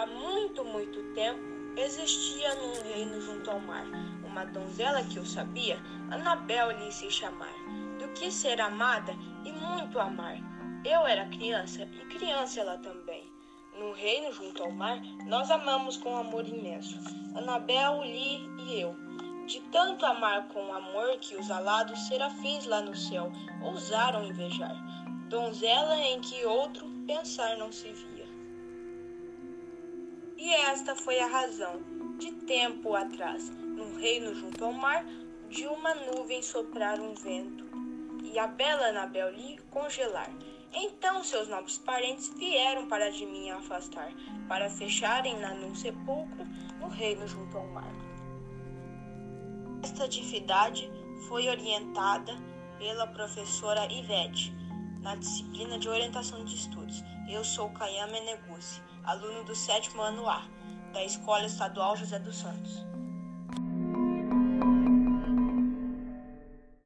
Há muito, muito tempo existia num reino junto ao mar uma donzela que eu sabia, Anabel lhe se chamar, do que ser amada e muito amar. Eu era criança e criança ela também. No reino junto ao mar, nós amamos com amor imenso, Anabel, Li e eu. De tanto amar com amor que os alados serafins lá no céu ousaram invejar, donzela em que outro pensar não se via. Esta foi a razão, de tempo atrás, no reino junto ao mar, de uma nuvem soprar um vento, e a bela Anabel lhe congelar. Então seus nobres parentes vieram para de mim afastar, para fecharem-na num sepulcro no reino junto ao mar. Esta atividade foi orientada pela professora Ivete, na disciplina de orientação de estudos. Eu sou Kayame Negusi, aluno do sétimo ano A, da Escola Estadual José dos Santos.